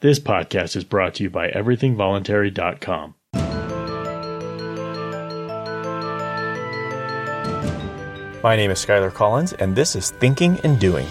This podcast is brought to you by everythingvoluntary.com. My name is Skyler Collins, and this is Thinking and Doing.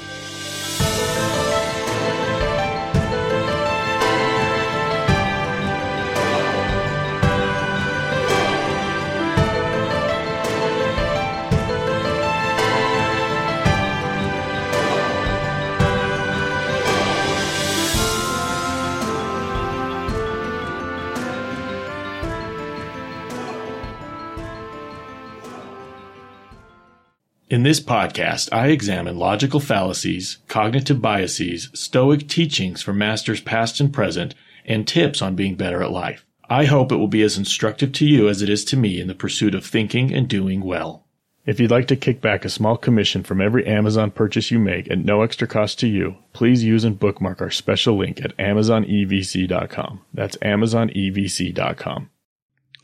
This podcast, I examine logical fallacies, cognitive biases, stoic teachings from masters past and present, and tips on being better at life. I hope it will be as instructive to you as it is to me in the pursuit of thinking and doing well. If you'd like to kick back a small commission from every Amazon purchase you make at no extra cost to you, please use and bookmark our special link at amazonevc.com. That's amazonevc.com.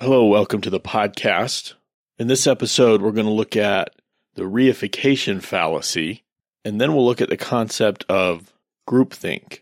Hello, welcome to the podcast. In this episode, we're going to look at the reification fallacy, and then we'll look at the concept of groupthink.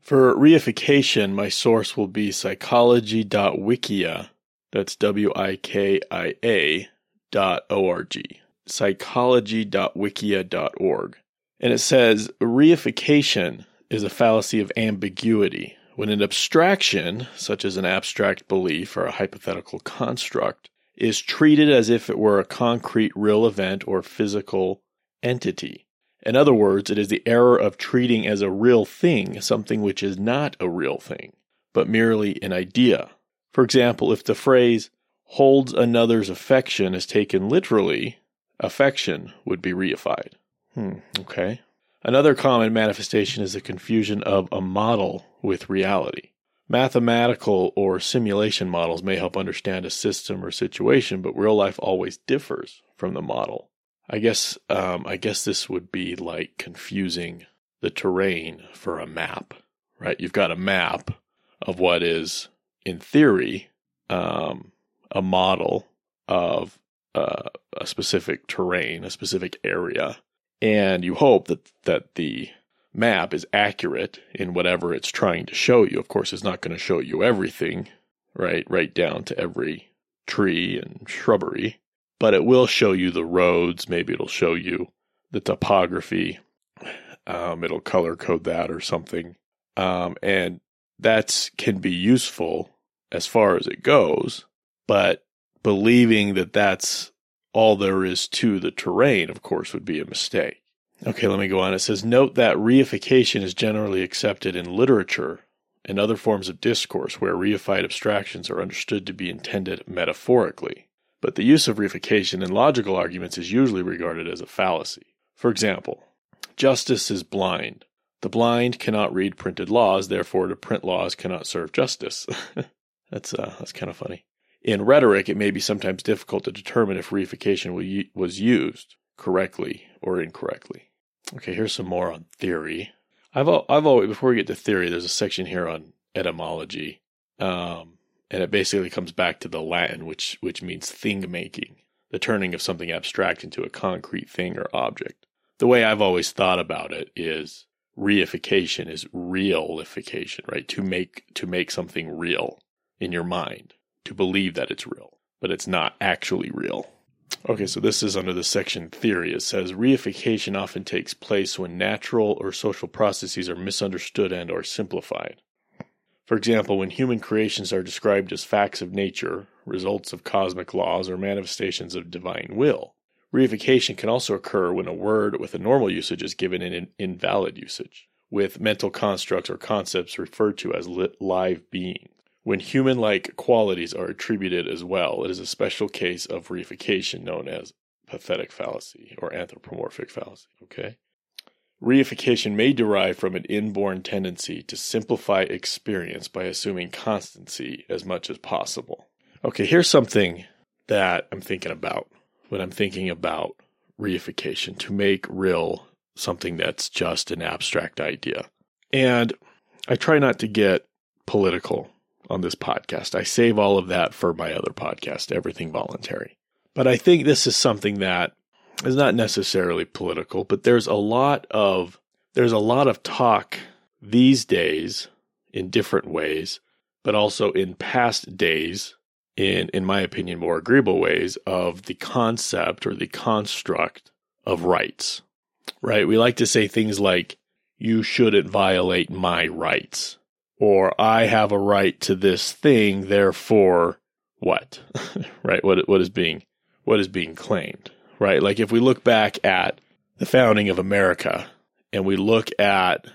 For reification, my source will be psychology.wikia. That's W I K I A dot O-R-G. Psychology.wikia.org. And it says reification is a fallacy of ambiguity. When an abstraction, such as an abstract belief or a hypothetical construct, is treated as if it were a concrete real event or physical entity. In other words, it is the error of treating as a real thing something which is not a real thing, but merely an idea. For example, if the phrase holds another's affection is taken literally, affection would be reified. Hmm, okay. Another common manifestation is the confusion of a model with reality. Mathematical or simulation models may help understand a system or situation, but real life always differs from the model. I guess um, I guess this would be like confusing the terrain for a map, right? You've got a map of what is, in theory, um, a model of uh, a specific terrain, a specific area, and you hope that that the map is accurate in whatever it's trying to show you. Of course, it's not going to show you everything, right? Right down to every tree and shrubbery, but it will show you the roads. Maybe it'll show you the topography. Um, it'll color code that or something. Um, and that can be useful as far as it goes, but believing that that's all there is to the terrain, of course, would be a mistake. Okay, let me go on. It says, note that reification is generally accepted in literature and other forms of discourse where reified abstractions are understood to be intended metaphorically. But the use of reification in logical arguments is usually regarded as a fallacy. For example, justice is blind. The blind cannot read printed laws, therefore to print laws cannot serve justice. that's uh, that's kind of funny. In rhetoric, it may be sometimes difficult to determine if reification was used correctly or incorrectly. Okay, here's some more on theory. I've I've always before we get to theory, there's a section here on etymology, um, and it basically comes back to the Latin, which which means thing making, the turning of something abstract into a concrete thing or object. The way I've always thought about it is reification is realification, right? To make to make something real in your mind, to believe that it's real, but it's not actually real. Okay, so this is under the section theory. It says reification often takes place when natural or social processes are misunderstood and or simplified. For example, when human creations are described as facts of nature, results of cosmic laws, or manifestations of divine will. Reification can also occur when a word with a normal usage is given an invalid usage, with mental constructs or concepts referred to as live beings. When human like qualities are attributed as well, it is a special case of reification known as pathetic fallacy or anthropomorphic fallacy. Okay. Reification may derive from an inborn tendency to simplify experience by assuming constancy as much as possible. Okay, here's something that I'm thinking about when I'm thinking about reification to make real something that's just an abstract idea. And I try not to get political on this podcast. I save all of that for my other podcast, Everything Voluntary. But I think this is something that is not necessarily political, but there's a lot of there's a lot of talk these days in different ways, but also in past days, in, in my opinion, more agreeable ways of the concept or the construct of rights, right? We like to say things like, you shouldn't violate my rights, or I have a right to this thing, therefore what? right? What, what is being, what is being claimed, right? Like if we look back at the founding of America and we look at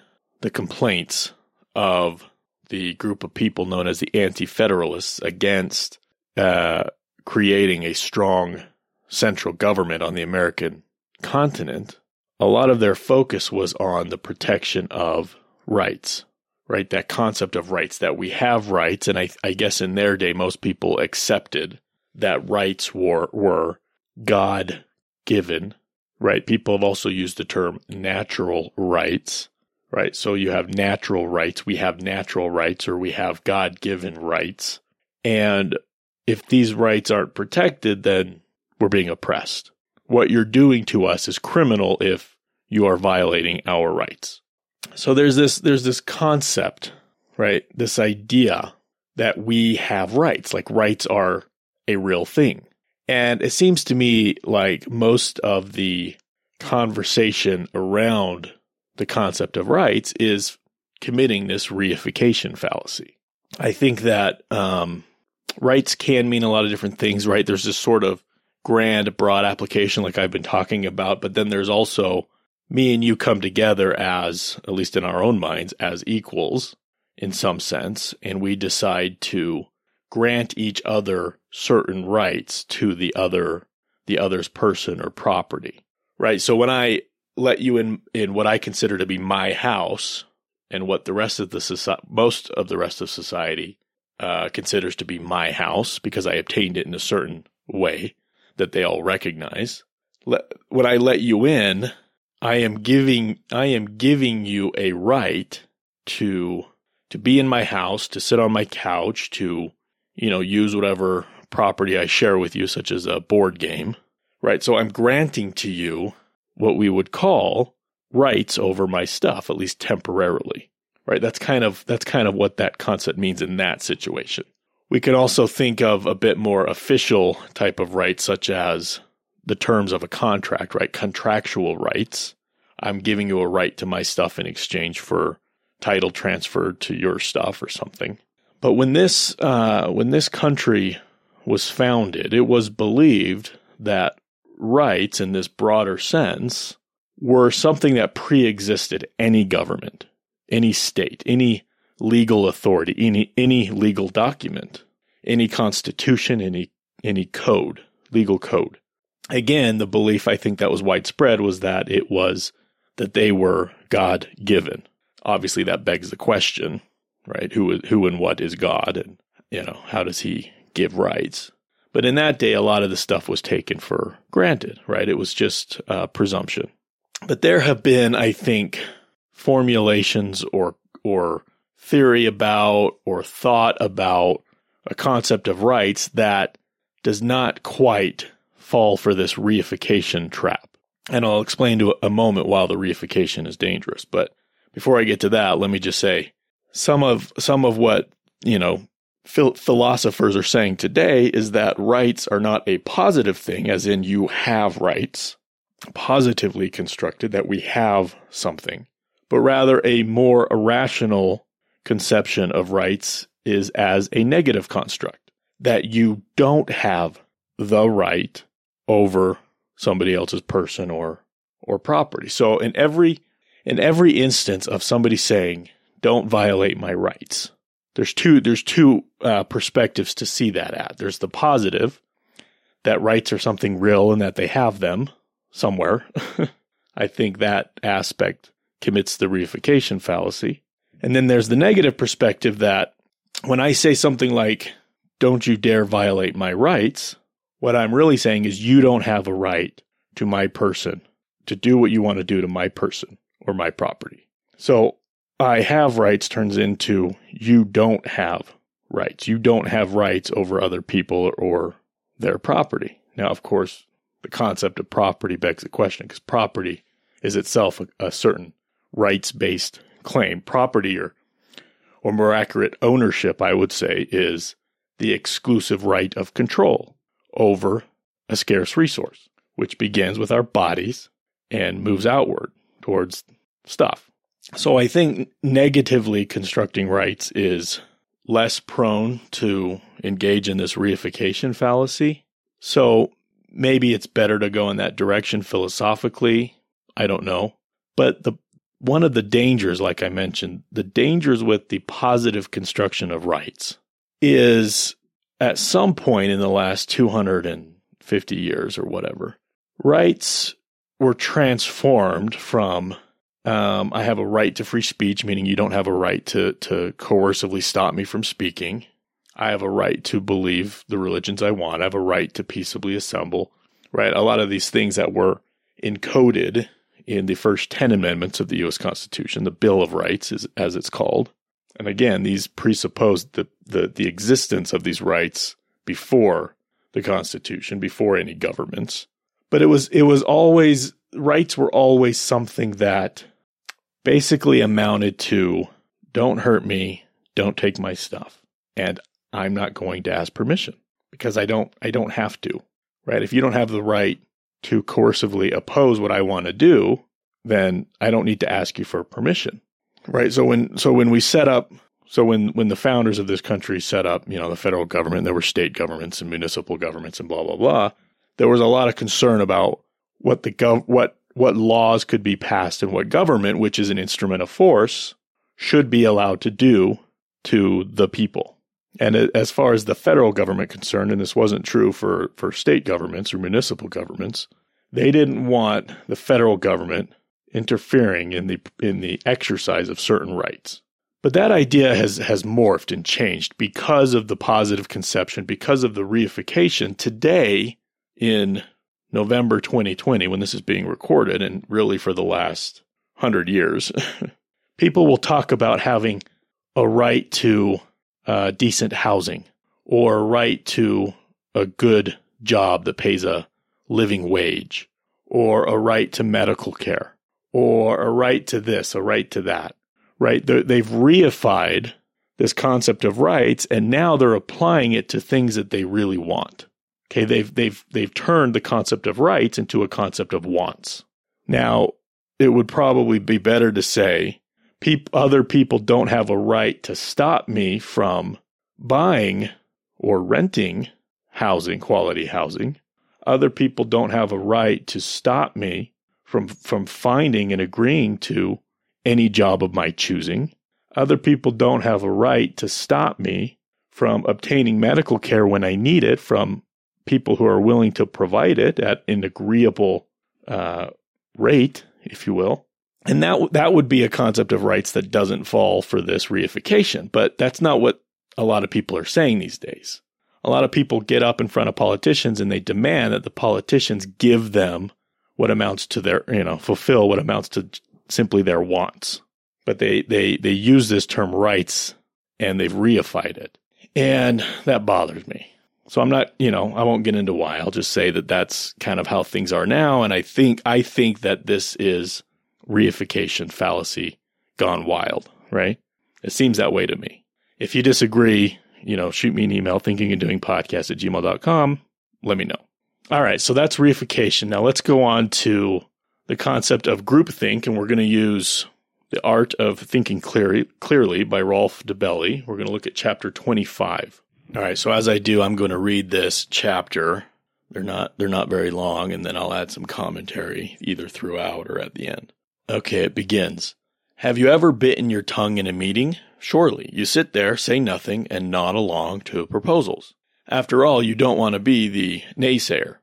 the complaints of the group of people known as the Anti Federalists against uh, creating a strong central government on the American continent, a lot of their focus was on the protection of rights, right? That concept of rights, that we have rights. And I, I guess in their day, most people accepted that rights were, were God given, right? People have also used the term natural rights right? So you have natural rights, we have natural rights, or we have God given rights. And if these rights aren't protected, then we're being oppressed. What you're doing to us is criminal if you are violating our rights. So there's this, there's this concept, right? This idea that we have rights, like rights are a real thing. And it seems to me like most of the conversation around the concept of rights is committing this reification fallacy. I think that um, rights can mean a lot of different things, right? There's this sort of grand, broad application like I've been talking about, but then there's also me and you come together as, at least in our own minds, as equals in some sense, and we decide to grant each other certain rights to the other, the other's person or property, right? So when I let you in in what I consider to be my house and what the rest of the society, most of the rest of society uh, considers to be my house because I obtained it in a certain way that they all recognize. When I let you in, I am giving I am giving you a right to to be in my house, to sit on my couch, to you know use whatever property I share with you, such as a board game, right? So I'm granting to you what we would call rights over my stuff, at least temporarily. Right? That's kind of that's kind of what that concept means in that situation. We can also think of a bit more official type of rights, such as the terms of a contract, right? Contractual rights. I'm giving you a right to my stuff in exchange for title transferred to your stuff or something. But when this uh, when this country was founded, it was believed that rights in this broader sense were something that pre existed any government, any state, any legal authority, any, any legal document, any constitution, any, any code, legal code. Again, the belief I think that was widespread was that it was that they were God given. Obviously, that begs the question, right? Who, who and what is God? And, you know, how does he give rights? But in that day, a lot of the stuff was taken for granted, right? It was just uh, presumption. But there have been, I think, formulations or or theory about or thought about a concept of rights that does not quite fall for this reification trap. And I'll explain to a moment why the reification is dangerous. But before I get to that, let me just say some of some of what you know philosophers are saying today is that rights are not a positive thing, as in you have rights, positively constructed, that we have something, but rather a more irrational conception of rights is as a negative construct, that you don't have the right over somebody else's person or or property. So in every in every instance of somebody saying, "Don't violate my rights," there's two there's two uh, perspectives to see that at. There's the positive that rights are something real and that they have them somewhere. I think that aspect commits the reification fallacy. And then there's the negative perspective that when I say something like, don't you dare violate my rights, what I'm really saying is you don't have a right to my person to do what you want to do to my person or my property. So I have rights turns into you don't have rights. You don't have rights over other people or their property. Now, of course, the concept of property begs the question because property is itself a, a certain rights based claim. Property or or more accurate, ownership, I would say, is the exclusive right of control over a scarce resource, which begins with our bodies and moves outward towards stuff. So I think negatively constructing rights is less prone to engage in this reification fallacy. So maybe it's better to go in that direction philosophically. I don't know. But the one of the dangers, like I mentioned, the dangers with the positive construction of rights is at some point in the last 250 years or whatever, rights were transformed from um, I have a right to free speech, meaning you don't have a right to, to coercively stop me from speaking. I have a right to believe the religions I want. I have a right to peaceably assemble, right? A lot of these things that were encoded in the first 10 amendments of the U.S. Constitution, the Bill of Rights, is, as it's called. And again, these presuppose the, the, the existence of these rights before the Constitution, before any governments. But it was, it was always, rights were always something that basically amounted to don't hurt me, don't take my stuff. And I'm not going to ask permission because I don't I don't have to. Right? If you don't have the right to coercively oppose what I want to do, then I don't need to ask you for permission. Right? So when so when we set up so when when the founders of this country set up, you know, the federal government, there were state governments and municipal governments and blah blah blah, there was a lot of concern about what the gov what what laws could be passed and what government, which is an instrument of force, should be allowed to do to the people. And as far as the federal government concerned, and this wasn't true for, for state governments or municipal governments, they didn't want the federal government interfering in the in the exercise of certain rights. But that idea has has morphed and changed because of the positive conception, because of the reification. Today, in November 2020, when this is being recorded, and really for the last hundred years, people will talk about having a right to uh, decent housing or a right to a good job that pays a living wage or a right to medical care or a right to this, a right to that, right? They're, they've reified this concept of rights and now they're applying it to things that they really want. Okay, they've they've they've turned the concept of rights into a concept of wants. Now, it would probably be better to say other people don't have a right to stop me from buying or renting housing, quality housing. Other people don't have a right to stop me from from finding and agreeing to any job of my choosing. Other people don't have a right to stop me from obtaining medical care when I need it from people who are willing to provide it at an agreeable uh, rate, if you will. And that that would be a concept of rights that doesn't fall for this reification. But that's not what a lot of people are saying these days. A lot of people get up in front of politicians and they demand that the politicians give them what amounts to their, you know, fulfill what amounts to simply their wants. But they they they use this term rights and they've reified it. And that bothers me. So I'm not, you know, I won't get into why. I'll just say that that's kind of how things are now. And I think, I think that this is reification fallacy gone wild, right? It seems that way to me. If you disagree, you know, shoot me an email thinking and doing podcast at gmail.com. Let me know. All right. So that's reification. Now let's go on to the concept of groupthink. And we're going to use the art of thinking clearly, clearly by Rolf Dobelli. We're going to look at chapter 25. All right, so as I do, I'm going to read this chapter. They're not they're not very long, and then I'll add some commentary either throughout or at the end. Okay, it begins. Have you ever bitten your tongue in a meeting? Surely. You sit there, say nothing, and nod along to proposals. After all, you don't want to be the naysayer.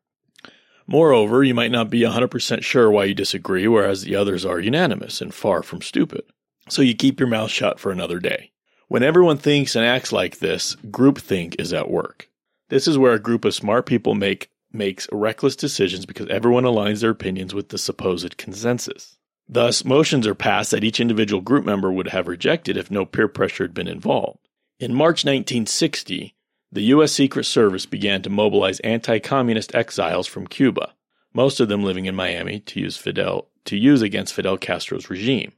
Moreover, you might not be 100% sure why you disagree, whereas the others are unanimous and far from stupid. So you keep your mouth shut for another day. When everyone thinks and acts like this, groupthink is at work. This is where a group of smart people make makes reckless decisions because everyone aligns their opinions with the supposed consensus. Thus, motions are passed that each individual group member would have rejected if no peer pressure had been involved. In March 1960, the U.S. Secret Service began to mobilize anti-communist exiles from Cuba, most of them living in Miami to use Fidel to use against Fidel Castro's regime.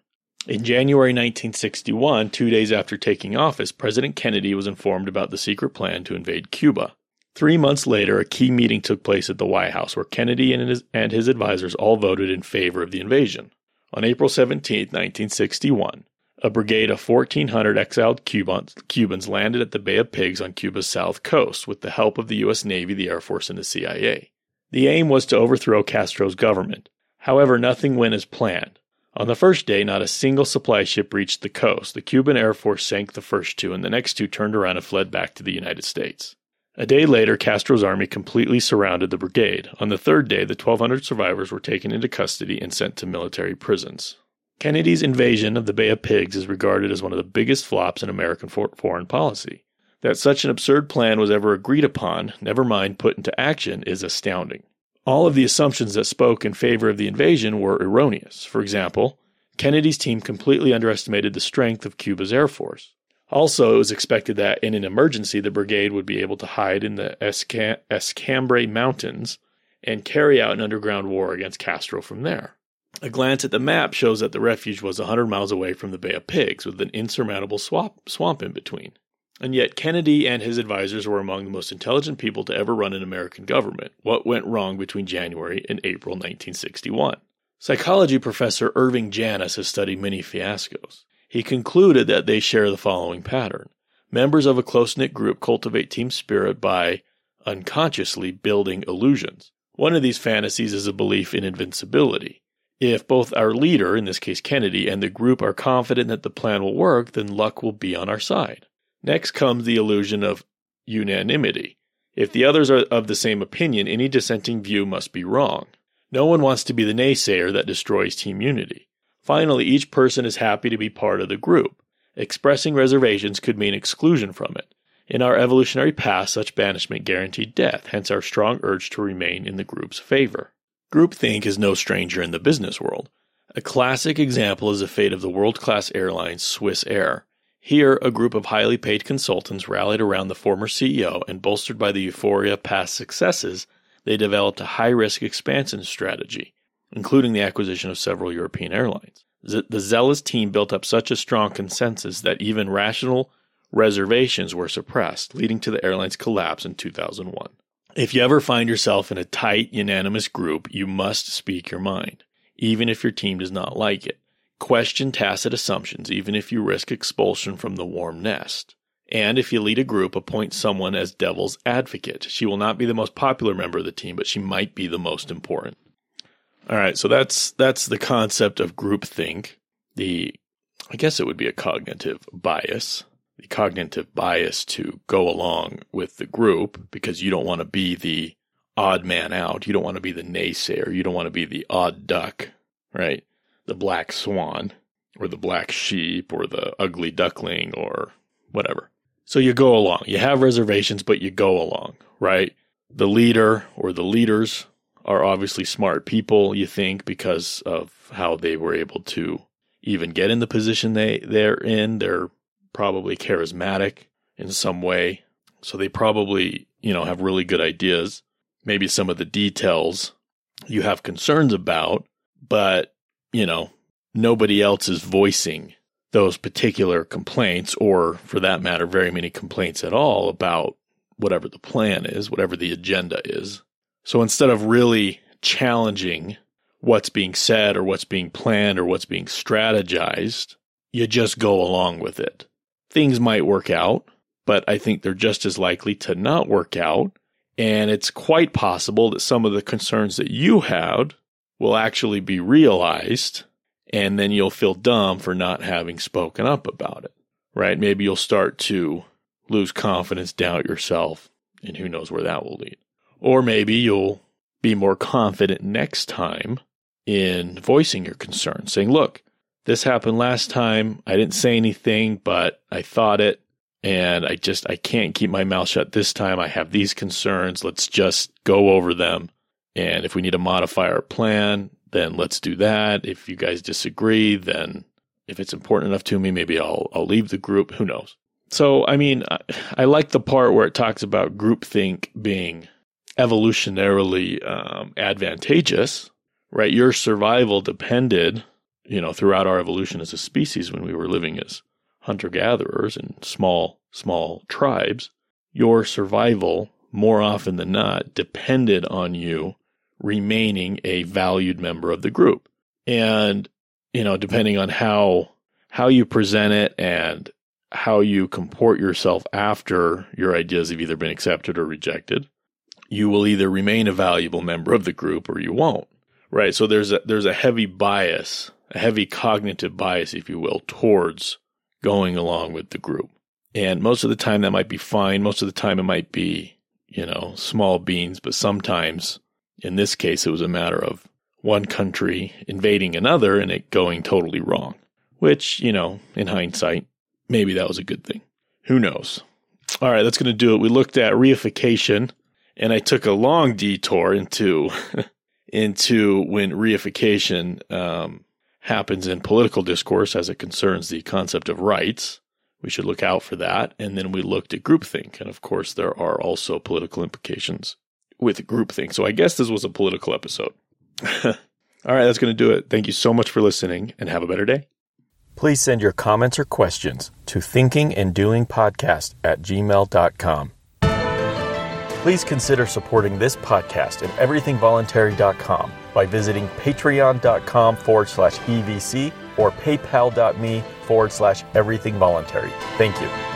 In January 1961, two days after taking office, President Kennedy was informed about the secret plan to invade Cuba. Three months later, a key meeting took place at the White House where Kennedy and his, and his advisors all voted in favor of the invasion. On April 17, 1961, a brigade of 1,400 exiled Cubans, landed at the Bay of Pigs on Cuba's south coast with the help of the U.S. Navy, the Air Force, and the CIA. The aim was to overthrow Castro's government. However, nothing went as planned. On the first day, not a single supply ship reached the coast. The Cuban Air Force sank the first two, and the next two turned around and fled back to the United States. A day later, Castro's army completely surrounded the brigade. On the third day, the 1,200 survivors were taken into custody and sent to military prisons. Kennedy's invasion of the Bay of Pigs is regarded as one of the biggest flops in American foreign policy. That such an absurd plan was ever agreed upon, never mind put into action, is astounding. All of the assumptions that spoke in favor of the invasion were erroneous. For example, Kennedy's team completely underestimated the strength of Cuba's air force. Also, it was expected that in an emergency, the brigade would be able to hide in the Escam- Escambray Mountains and carry out an underground war against Castro from there. A glance at the map shows that the refuge was 100 miles away from the Bay of Pigs, with an insurmountable swamp, swamp in between. And yet, Kennedy and his advisors were among the most intelligent people to ever run an American government. What went wrong between January and April 1961? Psychology professor Irving Janis has studied many fiascos. He concluded that they share the following pattern members of a close knit group cultivate team spirit by unconsciously building illusions. One of these fantasies is a belief in invincibility. If both our leader, in this case Kennedy, and the group are confident that the plan will work, then luck will be on our side. Next comes the illusion of unanimity. If the others are of the same opinion, any dissenting view must be wrong. No one wants to be the naysayer that destroys team unity. Finally, each person is happy to be part of the group. Expressing reservations could mean exclusion from it. In our evolutionary past, such banishment guaranteed death, hence our strong urge to remain in the group's favor. Groupthink is no stranger in the business world. A classic example is the fate of the world class airline Swissair. Here, a group of highly paid consultants rallied around the former CEO, and bolstered by the euphoria of past successes, they developed a high risk expansion strategy, including the acquisition of several European airlines. The zealous team built up such a strong consensus that even rational reservations were suppressed, leading to the airline's collapse in 2001. If you ever find yourself in a tight, unanimous group, you must speak your mind, even if your team does not like it. Question tacit assumptions, even if you risk expulsion from the warm nest. And if you lead a group, appoint someone as devil's advocate. She will not be the most popular member of the team, but she might be the most important. All right, so that's that's the concept of groupthink. The I guess it would be a cognitive bias. The cognitive bias to go along with the group because you don't want to be the odd man out. You don't want to be the naysayer. You don't want to be the odd duck, right? the black swan or the black sheep or the ugly duckling or whatever. So you go along. You have reservations, but you go along, right? The leader or the leaders are obviously smart people, you think, because of how they were able to even get in the position they, they're in. They're probably charismatic in some way. So they probably, you know, have really good ideas. Maybe some of the details you have concerns about, but you know, nobody else is voicing those particular complaints, or for that matter, very many complaints at all about whatever the plan is, whatever the agenda is. So instead of really challenging what's being said or what's being planned or what's being strategized, you just go along with it. Things might work out, but I think they're just as likely to not work out. And it's quite possible that some of the concerns that you had will actually be realized and then you'll feel dumb for not having spoken up about it, right? Maybe you'll start to lose confidence, doubt yourself, and who knows where that will lead. Or maybe you'll be more confident next time in voicing your concerns, saying, look, this happened last time. I didn't say anything, but I thought it. And I just, I can't keep my mouth shut this time. I have these concerns. Let's just go over them and if we need to modify our plan, then let's do that. If you guys disagree, then if it's important enough to me, maybe I'll I'll leave the group. Who knows? So, I mean, I, I like the part where it talks about groupthink being evolutionarily um, advantageous, right? Your survival depended you know, throughout our evolution as a species when we were living as hunter gatherers in small, small tribes, your survival more often than not depended on you remaining a valued member of the group. And, you know, depending on how, how you present it and how you comport yourself after your ideas have either been accepted or rejected, you will either remain a valuable member of the group or you won't. Right. So there's a, there's a heavy bias, a heavy cognitive bias, if you will, towards going along with the group. And most of the time that might be fine. Most of the time it might be, you know, small beans, but sometimes in this case, it was a matter of one country invading another and it going totally wrong, which, you know, in hindsight, maybe that was a good thing. Who knows? All right, that's going to do it. We looked at reification and I took a long detour into into when reification um, happens in political discourse as it concerns the concept of rights. We should look out for that. And then we looked at groupthink. And of course, there are also political implications with groupthink. So I guess this was a political episode. All right, that's going to do it. Thank you so much for listening and have a better day. Please send your comments or questions to thinkinganddoingpodcast at gmail.com. Please consider supporting this podcast and everythingvoluntary.com by visiting patreon.com forward slash EVC or paypal.me forward slash everythingvoluntary. Thank you.